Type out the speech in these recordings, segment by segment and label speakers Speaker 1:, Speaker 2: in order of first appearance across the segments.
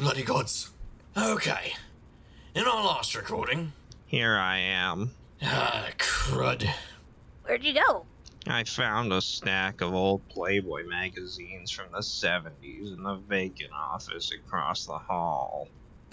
Speaker 1: bloody gods. Okay. In our last recording.
Speaker 2: Here I am.
Speaker 1: Ah, crud.
Speaker 3: Where'd you go?
Speaker 2: I found a stack of old Playboy magazines from the 70s in the vacant office across the hall.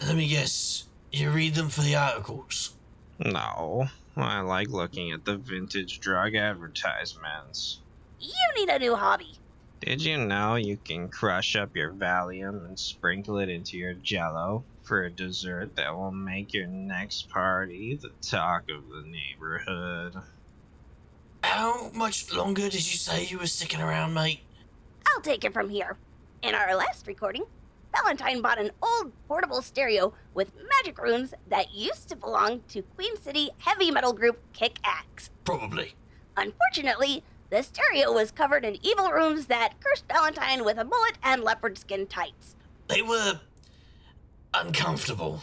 Speaker 1: Let me guess. You read them for the articles?
Speaker 2: No, I like looking at the vintage drug advertisements.
Speaker 3: You need a new hobby.
Speaker 2: Did you know you can crush up your Valium and sprinkle it into your jello for a dessert that will make your next party the talk of the neighborhood?
Speaker 1: How much longer did you say you were sticking around, mate?
Speaker 3: I'll take it from here. In our last recording, Valentine bought an old portable stereo with magic runes that used to belong to Queen City heavy metal group Kick Axe.
Speaker 1: Probably.
Speaker 3: Unfortunately, the stereo was covered in evil runes that cursed Valentine with a mullet and leopard skin tights.
Speaker 1: They were uncomfortable.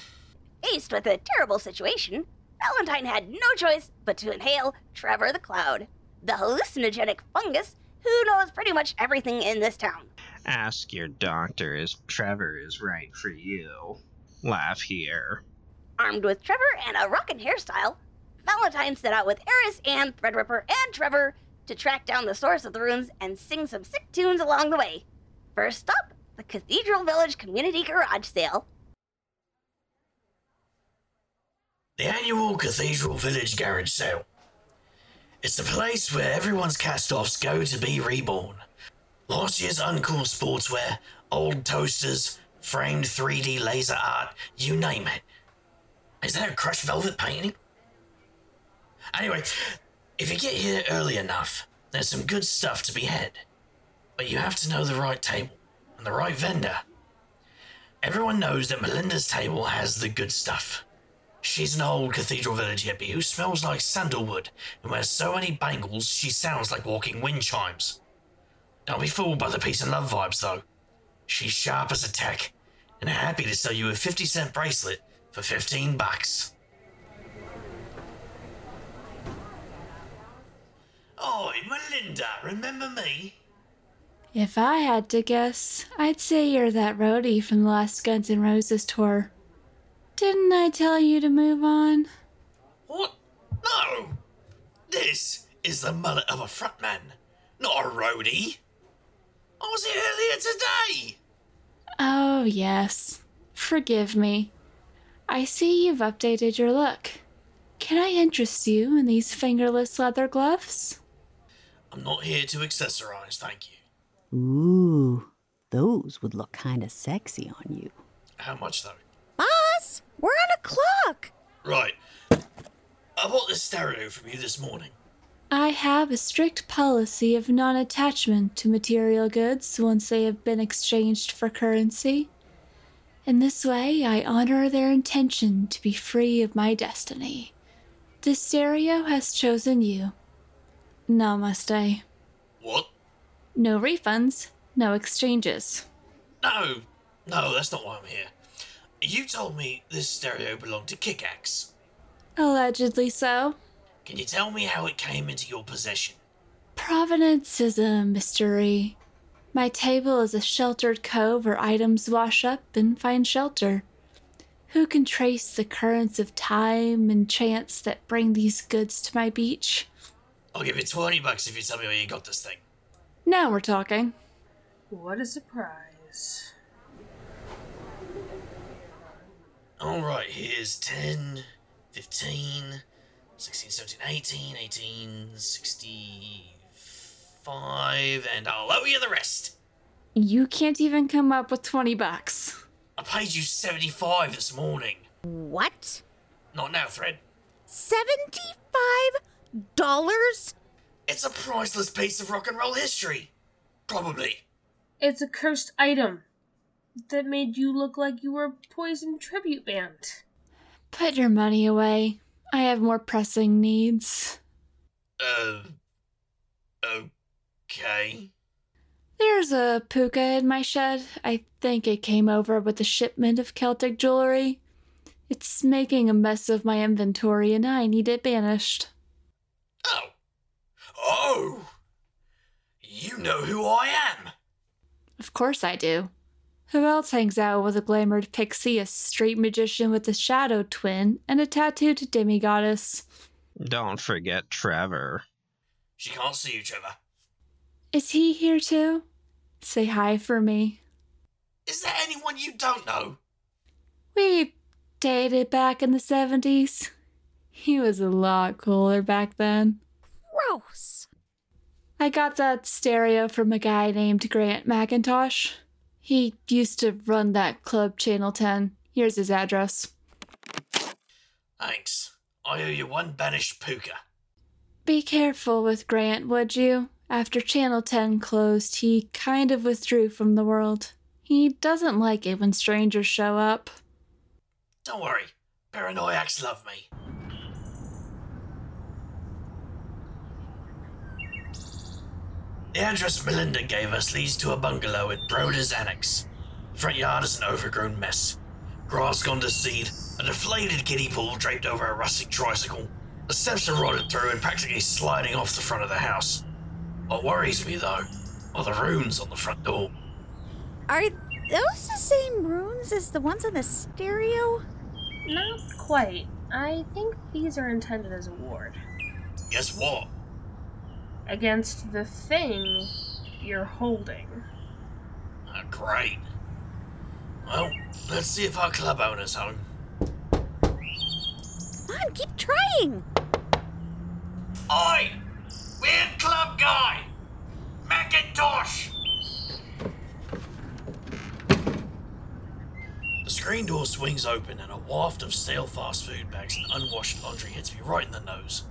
Speaker 3: Faced with a terrible situation, Valentine had no choice but to inhale Trevor the Cloud, the hallucinogenic fungus who knows pretty much everything in this town.
Speaker 2: Ask your doctor if Trevor is right for you. Laugh here.
Speaker 3: Armed with Trevor and a rockin' hairstyle, Valentine set out with Eris and Threadripper and Trevor to track down the source of the runes and sing some sick tunes along the way. First stop, the Cathedral Village Community Garage Sale.
Speaker 1: The annual Cathedral Village Garage Sale. It's the place where everyone's cast offs go to be reborn. Last year's uncool sportswear, old toasters, framed 3D laser art, you name it. Is that a crushed velvet painting? Anyway, if you get here early enough, there's some good stuff to be had. But you have to know the right table and the right vendor. Everyone knows that Melinda's table has the good stuff. She's an old Cathedral Village hippie who smells like sandalwood and wears so many bangles she sounds like walking wind chimes. Don't be fooled by the peace and love vibes though. She's sharp as a tack and happy to sell you a 50 cent bracelet for 15 bucks. Oi, Melinda, remember me?
Speaker 4: If I had to guess, I'd say you're that roadie from the last Guns N' Roses tour. Didn't I tell you to move on?
Speaker 1: What? No! This is the mullet of a frontman, not a roadie. I was here earlier today.
Speaker 4: Oh, yes. Forgive me. I see you've updated your look. Can I interest you in these fingerless leather gloves?
Speaker 1: I'm not here to accessorize, thank you.
Speaker 5: Ooh, those would look kinda sexy on you.
Speaker 1: How much though?
Speaker 6: Boss, we're on a clock.
Speaker 1: Right. I bought this stereo from you this morning.
Speaker 4: I have a strict policy of non attachment to material goods once they have been exchanged for currency. In this way, I honor their intention to be free of my destiny. The stereo has chosen you. Namaste.
Speaker 1: What?
Speaker 4: No refunds, no exchanges.
Speaker 1: No, no, that's not why I'm here. You told me this stereo belonged to Kick Axe.
Speaker 4: Allegedly so.
Speaker 1: Can you tell me how it came into your possession?
Speaker 4: Provenance is a mystery. My table is a sheltered cove where items wash up and find shelter. Who can trace the currents of time and chance that bring these goods to my beach?
Speaker 1: I'll give you 20 bucks if you tell me where you got this thing.
Speaker 4: Now we're talking.
Speaker 7: What a surprise.
Speaker 1: Alright, here's 10, 15, 16, 17, 18, 18, 65, and I'll owe you the rest.
Speaker 4: You can't even come up with 20 bucks.
Speaker 1: I paid you 75 this morning.
Speaker 6: What?
Speaker 1: Not now, Thread.
Speaker 6: $75?
Speaker 1: It's a priceless piece of rock and roll history. Probably.
Speaker 7: It's a cursed item that made you look like you were a poison tribute band.
Speaker 4: Put your money away. I have more pressing needs.
Speaker 1: Uh. Okay.
Speaker 4: There's a puka in my shed. I think it came over with a shipment of Celtic jewelry. It's making a mess of my inventory and I need it banished.
Speaker 1: Oh. Oh! You know who I am.
Speaker 4: Of course I do. Who else hangs out with a glamored pixie, a street magician with a shadow twin, and a tattooed demigoddess?
Speaker 2: Don't forget Trevor.
Speaker 1: She can't see you, Trevor.
Speaker 4: Is he here too? Say hi for me.
Speaker 1: Is there anyone you don't know?
Speaker 4: We dated back in the 70s. He was a lot cooler back then.
Speaker 6: Gross.
Speaker 4: I got that stereo from a guy named Grant McIntosh. He used to run that club Channel 10. Here's his address.
Speaker 1: Thanks. I owe you one banished puka.
Speaker 4: Be careful with Grant, would you? After Channel 10 closed, he kind of withdrew from the world. He doesn't like it when strangers show up.
Speaker 1: Don't worry, paranoiacs love me. The address Melinda gave us leads to a bungalow in Broder's Annex. The front yard is an overgrown mess. Grass gone to seed, a deflated kiddie pool draped over a rustic tricycle. The steps are rotted through and practically sliding off the front of the house. What worries me, though, are the runes on the front door.
Speaker 6: Are those the same runes as the ones on the stereo?
Speaker 7: Not quite. I think these are intended as a ward.
Speaker 1: Guess what?
Speaker 7: Against the thing you're holding.
Speaker 1: Ah, great. Well, let's see if our club owner's home.
Speaker 6: Come on, keep trying.
Speaker 1: Oi! Weird club guy! McIntosh! The screen door swings open and a waft of stale fast food bags and unwashed laundry hits me right in the nose.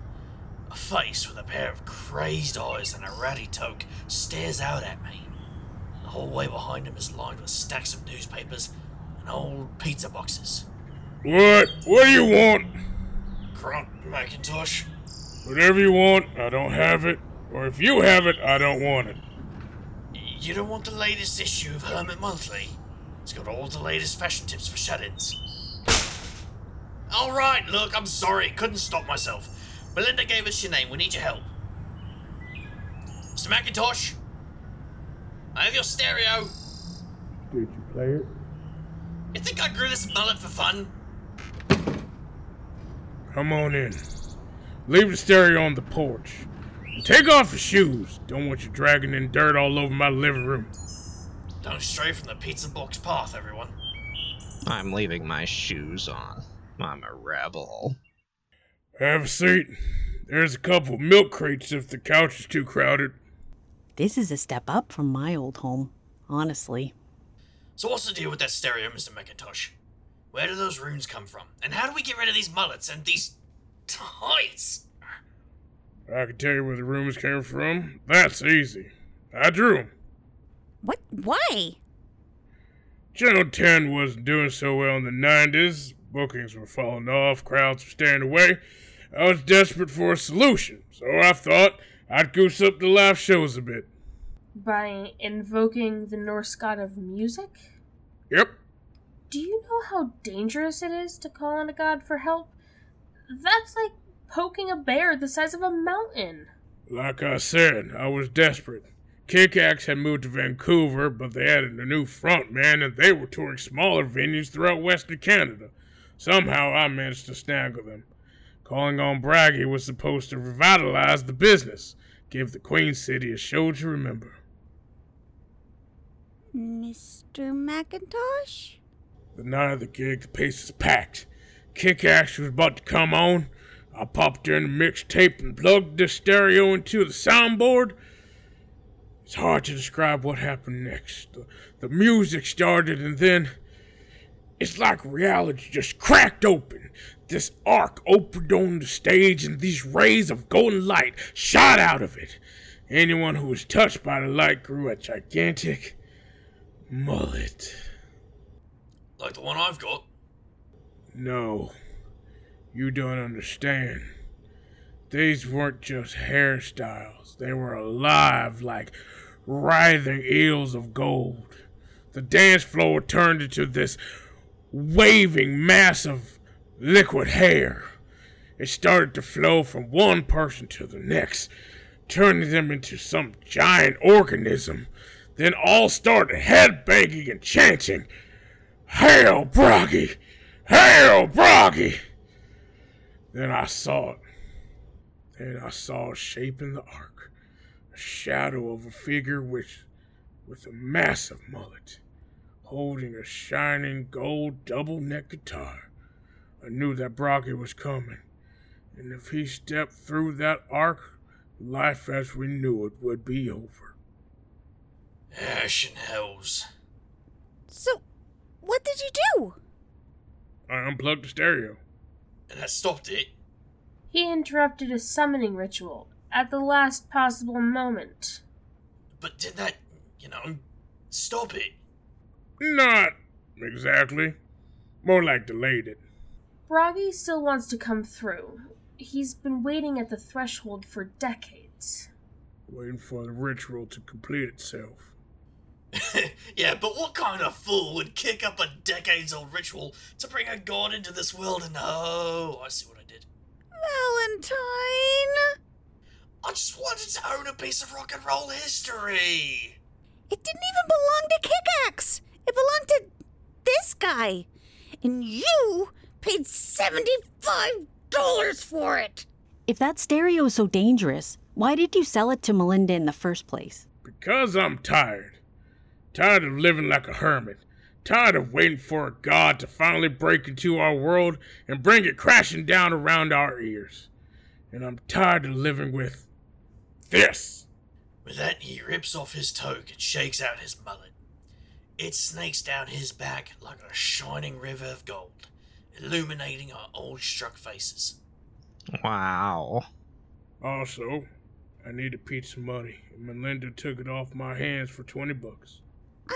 Speaker 1: A face with a pair of crazed eyes and a ratty toque stares out at me. The hallway behind him is lined with stacks of newspapers and old pizza boxes.
Speaker 8: What? What do you want?
Speaker 1: Grant, McIntosh.
Speaker 8: Whatever you want, I don't have it. Or if you have it, I don't want it.
Speaker 1: You don't want the latest issue of Hermit Monthly? It's got all the latest fashion tips for shut-ins. All right, look, I'm sorry, couldn't stop myself. Melinda gave us your name. We need your help. Mr. McIntosh, I have your stereo.
Speaker 8: Did you play it?
Speaker 1: You think I grew this mullet for fun?
Speaker 8: Come on in. Leave the stereo on the porch. Take off your shoes. Don't want you dragging in dirt all over my living room.
Speaker 1: Don't stray from the pizza box path, everyone.
Speaker 2: I'm leaving my shoes on. I'm a rebel.
Speaker 8: Have a seat. There's a couple milk crates if the couch is too crowded.
Speaker 5: This is a step up from my old home, honestly.
Speaker 1: So what's the deal with that stereo, Mr. McIntosh? Where do those runes come from? And how do we get rid of these mullets and these tights?
Speaker 8: I can tell you where the rumors came from. That's easy. I drew them.
Speaker 6: What? Why?
Speaker 8: Channel 10 wasn't doing so well in the 90s. Bookings were falling off, crowds were staying away. I was desperate for a solution, so I thought I'd goose up the live shows a bit.
Speaker 7: By invoking the Norse god of music?
Speaker 8: Yep,
Speaker 7: Do you know how dangerous it is to call on a god for help? That's like poking a bear the size of a mountain.
Speaker 8: like I said, I was desperate. Kick Axe had moved to Vancouver, but they added a new front man and they were touring smaller venues throughout Western Canada. Somehow I managed to snag them. Calling on Bragi was supposed to revitalize the business, give the Queen City a show to remember.
Speaker 6: Mr. McIntosh?
Speaker 8: The night of the gig, the place was packed. Kick Axe was about to come on. I popped in the mixtape and plugged the stereo into the soundboard. It's hard to describe what happened next. The, the music started, and then it's like reality just cracked open. This arc opened on the stage, and these rays of golden light shot out of it. Anyone who was touched by the light grew a gigantic mullet.
Speaker 1: Like the one I've got.
Speaker 8: No, you don't understand. These weren't just hairstyles, they were alive like writhing eels of gold. The dance floor turned into this waving mass of liquid hair. It started to flow from one person to the next. turning them into some giant organism, then all started headbanging and chanting, Hail, Bragi! Hail, Bragi! Then I saw it. Then I saw a shape in the arc, a shadow of a figure with, with a massive mullet, holding a shining gold double neck guitar. I knew that Bragi was coming, and if he stepped through that arc, life as we knew it would be over.
Speaker 1: Ash and hells.
Speaker 6: So, what did you do?
Speaker 8: I unplugged the stereo.
Speaker 1: And that stopped it.
Speaker 7: He interrupted a summoning ritual at the last possible moment.
Speaker 1: But did that, you know, stop it?
Speaker 8: Not exactly. More like delayed it.
Speaker 7: Bragi still wants to come through. He's been waiting at the threshold for decades.
Speaker 8: Waiting for the ritual to complete itself.
Speaker 1: yeah, but what kind of fool would kick up a decades old ritual to bring a god into this world and oh, I see what I did.
Speaker 6: Valentine!
Speaker 1: I just wanted to own a piece of rock and roll history.
Speaker 6: It didn't even belong to Kick Axe! It belonged to this guy! And you paid $75 for it!
Speaker 5: If that stereo is so dangerous, why did you sell it to Melinda in the first place?
Speaker 8: Because I'm tired. Tired of living like a hermit. Tired of waiting for a god to finally break into our world and bring it crashing down around our ears. And I'm tired of living with this.
Speaker 1: With that, he rips off his toque and shakes out his mullet. It snakes down his back like a shining river of gold, illuminating our old struck faces.
Speaker 2: Wow.
Speaker 8: Also, I need a piece of money, and Melinda took it off my hands for 20 bucks.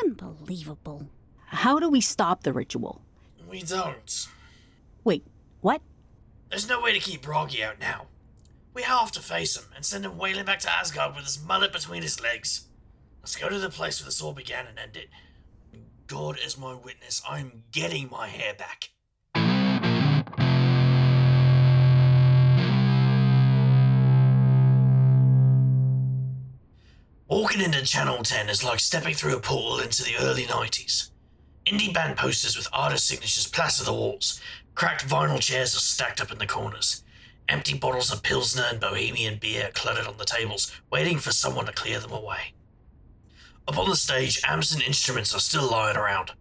Speaker 6: Unbelievable.
Speaker 5: How do we stop the ritual?
Speaker 1: We don't.
Speaker 5: Wait, what?
Speaker 1: There's no way to keep Bragi out now. We have to face him and send him wailing back to Asgard with his mullet between his legs. Let's go to the place where this all began and end it. God is my witness, I'm getting my hair back. Walking into Channel 10 is like stepping through a portal into the early 90s. Indie band posters with artist signatures plaster the walls. Cracked vinyl chairs are stacked up in the corners. Empty bottles of Pilsner and Bohemian beer cluttered on the tables, waiting for someone to clear them away. Up on the stage, amps and instruments are still lying around.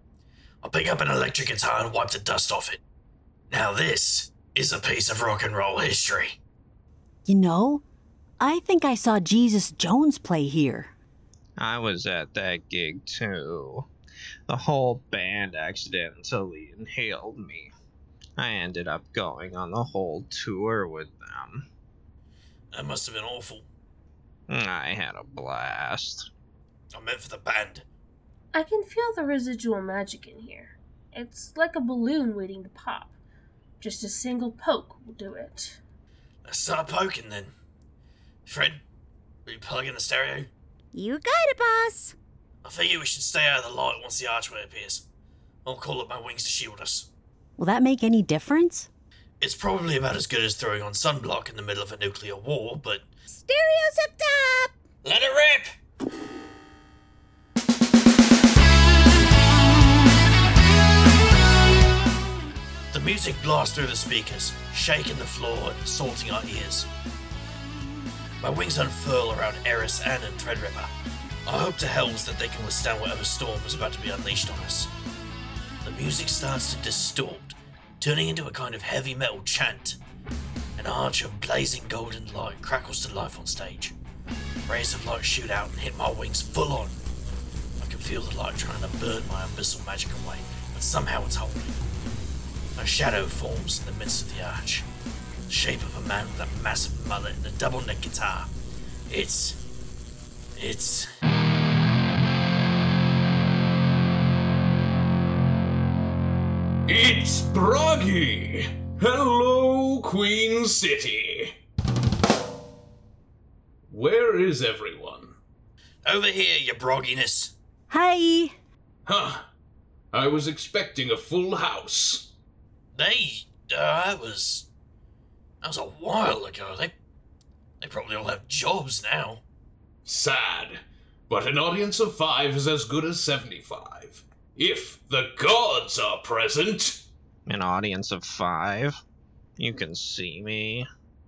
Speaker 1: I pick up an electric guitar and wipe the dust off it. Now, this is a piece of rock and roll history.
Speaker 5: You know, I think I saw Jesus Jones play here.
Speaker 2: I was at that gig too. The whole band accidentally inhaled me. I ended up going on the whole tour with them.
Speaker 1: That must have been awful.
Speaker 2: I had a blast.
Speaker 1: I meant for the band.
Speaker 7: I can feel the residual magic in here. It's like a balloon waiting to pop. Just a single poke will do it.
Speaker 1: Let's start poking then. Thread, will you plug in the stereo?
Speaker 6: You got it, boss.
Speaker 1: I figure we should stay out of the light once the archway appears. I'll call up my wings to shield us.
Speaker 5: Will that make any difference?
Speaker 1: It's probably about as good as throwing on sunblock in the middle of a nuclear war, but
Speaker 6: Stereo's up top!
Speaker 1: let it rip! The music blasts through the speakers, shaking the floor and salting our ears. My wings unfurl around Eris, Anne, and Threadripper. I hope to hells that they can withstand whatever storm is about to be unleashed on us. The music starts to distort, turning into a kind of heavy metal chant. An arch of blazing golden light crackles to life on stage. Rays of light shoot out and hit my wings full on. I can feel the light trying to burn my abyssal magic away, but somehow it's holding. A shadow forms in the midst of the arch. The shape of a man with a massive mullet and a double neck guitar. It's. It's.
Speaker 9: It's Bragi! Hello, Queen City! Where is everyone?
Speaker 1: Over here, you brogginess.
Speaker 5: Hi!
Speaker 9: Huh. I was expecting a full house.
Speaker 1: They. Uh, that was. That was a while ago. They. They probably all have jobs now.
Speaker 9: Sad. But an audience of five is as good as 75. If the gods are present.
Speaker 2: An audience of five? You can see me.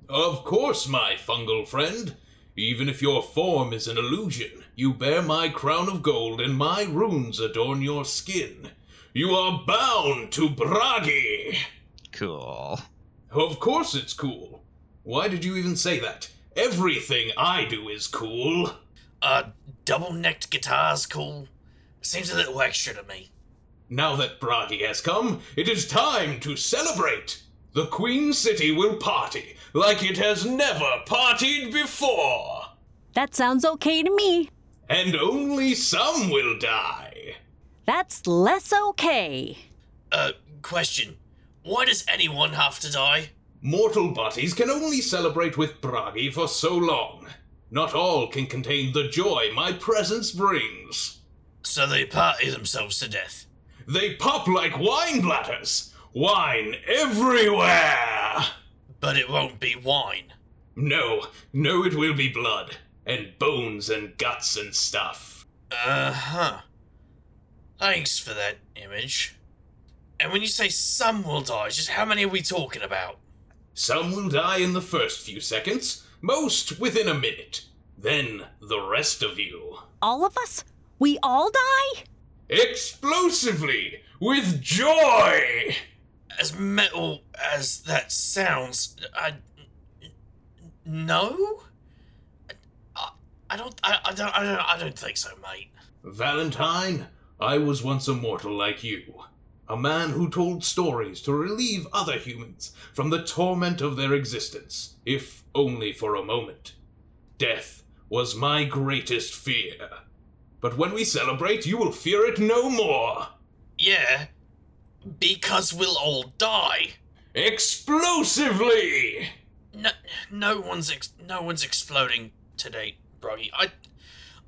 Speaker 9: Of course, my fungal friend. Even if your form is an illusion, you bear my crown of gold and my runes adorn your skin. You are bound to Bragi!
Speaker 2: Cool.
Speaker 9: Of course it's cool. Why did you even say that? Everything I do is cool.
Speaker 1: Uh, double necked guitars cool. Seems a little extra to me.
Speaker 9: Now that Bragi has come, it is time to celebrate. The Queen City will party like it has never partied before.
Speaker 5: That sounds okay to me.
Speaker 9: And only some will die.
Speaker 5: That's less okay.
Speaker 1: Uh, question. Why does anyone have to die?
Speaker 9: Mortal bodies can only celebrate with Bragi for so long. Not all can contain the joy my presence brings.
Speaker 1: So they party themselves to death.
Speaker 9: They pop like wine bladders. Wine everywhere.
Speaker 1: But it won't be wine.
Speaker 9: No, no, it will be blood and bones and guts and stuff.
Speaker 1: Uh huh. Thanks for that image. And when you say some will die, just how many are we talking about?
Speaker 9: Some will die in the first few seconds, most within a minute. Then the rest of you.
Speaker 5: All of us? We all die?
Speaker 9: Explosively! With joy!
Speaker 1: As metal as that sounds, I. No? I, I don't. I, I don't. I don't. I don't think so, mate.
Speaker 9: Valentine, I was once a mortal like you. A man who told stories to relieve other humans from the torment of their existence, if only for a moment. Death was my greatest fear. But when we celebrate, you will fear it no more.
Speaker 1: Yeah, because we'll all die.
Speaker 9: Explosively!
Speaker 1: No, no one's ex- no one's exploding today, Bragi. I,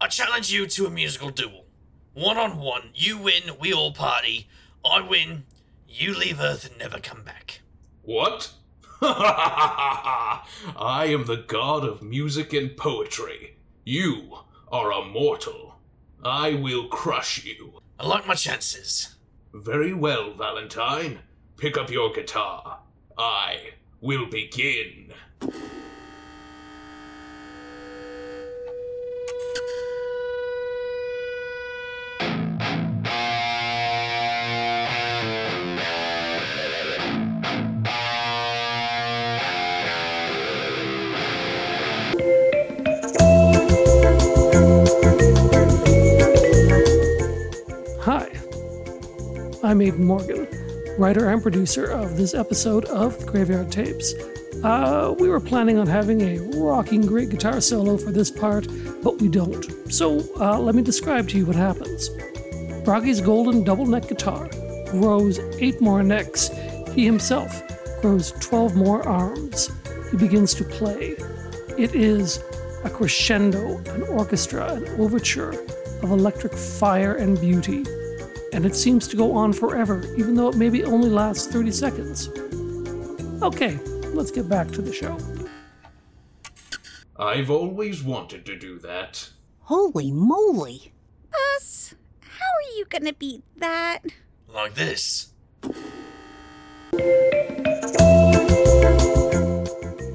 Speaker 1: I challenge you to a musical duel. One on one, you win, we all party. I win, you leave Earth and never come back.
Speaker 9: What? I am the god of music and poetry. You are a mortal. I will crush you.
Speaker 1: I like my chances.
Speaker 9: Very well, Valentine. Pick up your guitar. I will begin.
Speaker 10: I'm Aidan Morgan, writer and producer of this episode of Graveyard Tapes. Uh, we were planning on having a rocking great guitar solo for this part, but we don't. So uh, let me describe to you what happens. Bragi's golden double neck guitar grows eight more necks. He himself grows 12 more arms. He begins to play. It is a crescendo, an orchestra, an overture of electric fire and beauty. And it seems to go on forever, even though it maybe only lasts 30 seconds. Okay, let's get back to the show.
Speaker 9: I've always wanted to do that.
Speaker 5: Holy moly.
Speaker 6: Us? How are you gonna beat that?
Speaker 1: Like this.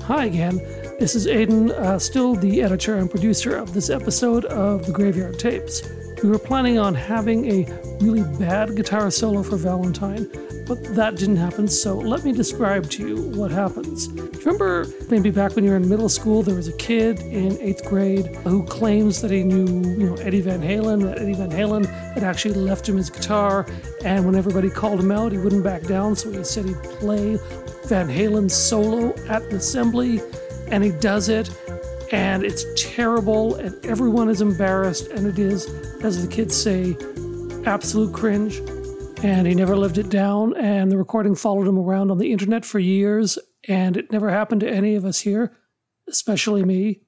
Speaker 10: Hi again. This is Aidan, uh, still the editor and producer of this episode of the Graveyard Tapes. We were planning on having a really bad guitar solo for Valentine, but that didn't happen, so let me describe to you what happens. Remember, maybe back when you were in middle school, there was a kid in eighth grade who claims that he knew, you know, Eddie Van Halen, that Eddie Van Halen had actually left him his guitar, and when everybody called him out, he wouldn't back down, so he said he'd play Van Halen's solo at an assembly, and he does it, and it's terrible, and everyone is embarrassed, and it is, as the kids say, absolute cringe. And he never lived it down, and the recording followed him around on the internet for years, and it never happened to any of us here, especially me.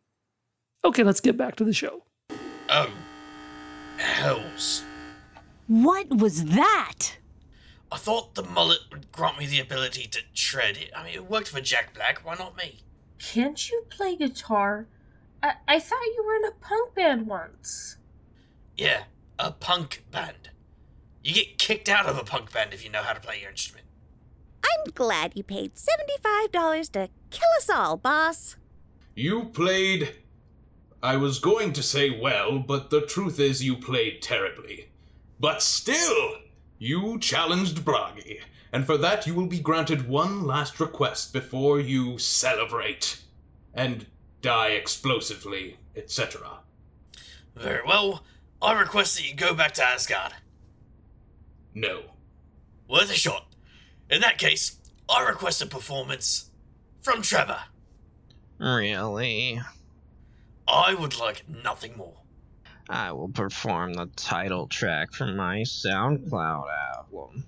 Speaker 10: Okay, let's get back to the show.
Speaker 1: Oh, hells.
Speaker 5: What was that?
Speaker 1: I thought the mullet would grant me the ability to tread. It. I mean, it worked for Jack Black. Why not me?
Speaker 7: Can't you play guitar? I, I thought you were in a punk band once.
Speaker 1: Yeah, a punk band. You get kicked out of a punk band if you know how to play your instrument.
Speaker 6: I'm glad you paid $75 to kill us all, boss.
Speaker 9: You played. I was going to say well, but the truth is you played terribly. But still, you challenged Bragi, and for that you will be granted one last request before you celebrate and die explosively, etc.
Speaker 1: Very well. I request that you go back to Asgard.
Speaker 9: No.
Speaker 1: Worth a shot. In that case, I request a performance from Trevor.
Speaker 2: Really?
Speaker 1: I would like nothing more.
Speaker 2: I will perform the title track from my SoundCloud album.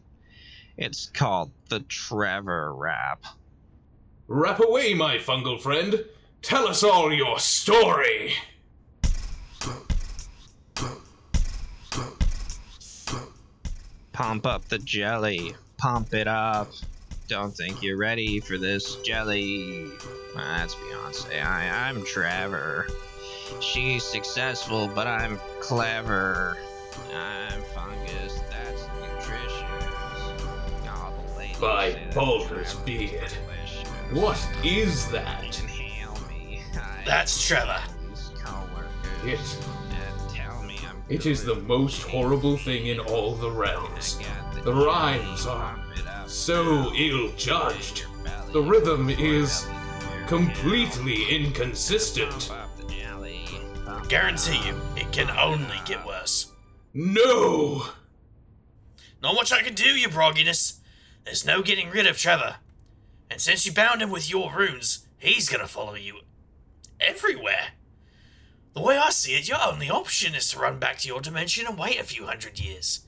Speaker 2: It's called The Trevor Rap.
Speaker 9: Rap away, my fungal friend. Tell us all your story.
Speaker 2: Pump up the jelly. Pump it up. Don't think you're ready for this jelly. That's Beyonce. I, I'm Trevor. She's successful, but I'm clever. I'm fungus.
Speaker 9: By Baldur's beard. What is that?
Speaker 2: I
Speaker 1: That's Trevor.
Speaker 9: It.
Speaker 2: and tell me I'm
Speaker 9: It is the most horrible thing in all the realms. The rhymes are so ill judged. The rhythm is completely inconsistent.
Speaker 1: Guarantee you, it can only get worse.
Speaker 9: No!
Speaker 1: Not much I can do, you brogginess. There's no getting rid of Trevor. And since you bound him with your runes, he's gonna follow you everywhere. The way I see it, your only option is to run back to your dimension and wait a few hundred years.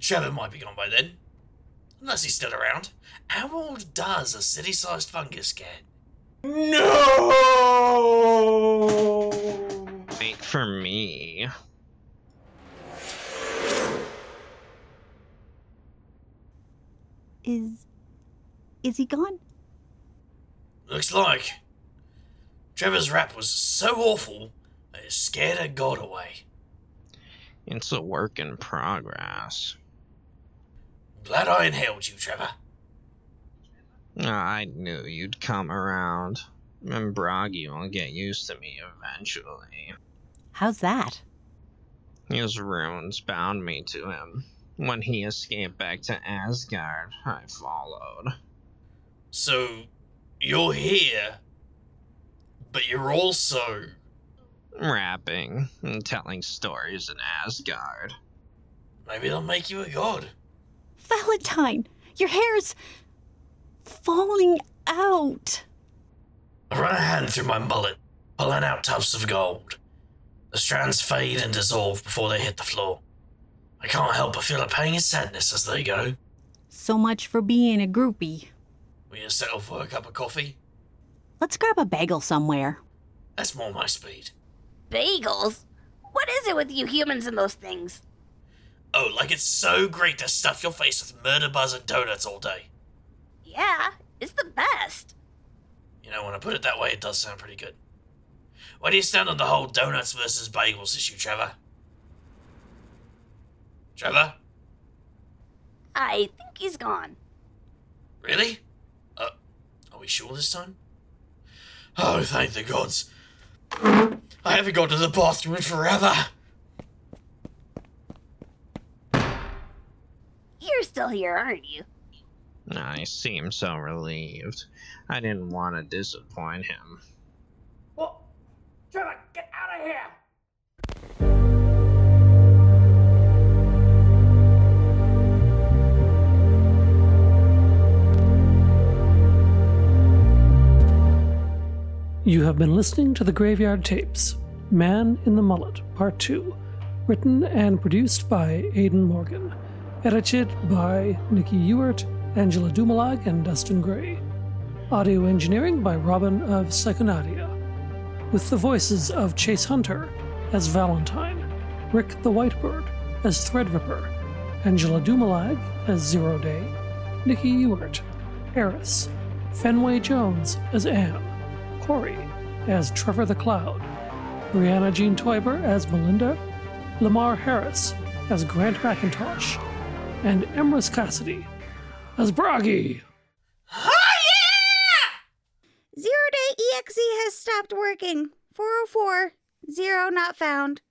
Speaker 1: Trevor might be gone by then. Unless he's still around. How old does a city sized fungus get?
Speaker 9: No!
Speaker 2: Wait for me.
Speaker 5: Is. is he gone?
Speaker 1: Looks like. Trevor's rap was so awful that it scared a god away.
Speaker 2: It's a work in progress.
Speaker 1: Glad I inhaled you, Trevor.
Speaker 2: I knew you'd come around. And Bragi will get used to me eventually.
Speaker 5: How's that?
Speaker 2: His runes bound me to him. When he escaped back to Asgard, I followed.
Speaker 1: So, you're here, but you're also.
Speaker 2: Rapping and telling stories in Asgard.
Speaker 1: Maybe they'll make you a god.
Speaker 5: Valentine, your hair's. falling out.
Speaker 1: I run a hand through my mullet, pulling out tufts of gold. The strands fade and dissolve before they hit the floor. I can't help but feel a pang of sadness as they go.
Speaker 5: So much for being a groupie.
Speaker 1: Will you settle for a cup of coffee?
Speaker 5: Let's grab a bagel somewhere.
Speaker 1: That's more my speed.
Speaker 3: Bagels? What is it with you humans and those things?
Speaker 1: Oh, like it's so great to stuff your face with murder buzz and donuts all day.
Speaker 3: Yeah, it's the best.
Speaker 1: You know, when I put it that way, it does sound pretty good. Where do you stand on the whole donuts versus bagels issue, Trevor? Trevor?
Speaker 3: I think he's gone.
Speaker 1: Really? Uh, are we sure this time? Oh, thank the gods. I haven't gone to the bathroom in forever.
Speaker 3: You're still here, aren't you?
Speaker 2: I seemed so relieved. I didn't want to disappoint him.
Speaker 1: What? Trevor, get out of here!
Speaker 10: You have been listening to the Graveyard Tapes Man in the Mullet, Part 2, written and produced by Aidan Morgan, edited by Nikki Ewart, Angela Dumalag, and Dustin Gray. Audio engineering by Robin of Psychonadia, with the voices of Chase Hunter as Valentine, Rick the Whitebird as Threadripper, Angela Dumalag as Zero Day, Nikki Ewart, Eris, Fenway Jones as Anne, Corey as Trevor the Cloud, Brianna Jean Toiber as Melinda, Lamar Harris as Grant McIntosh, and Emrys Cassidy as Bragi.
Speaker 3: Zero day EXE has stopped working. 404, zero not found.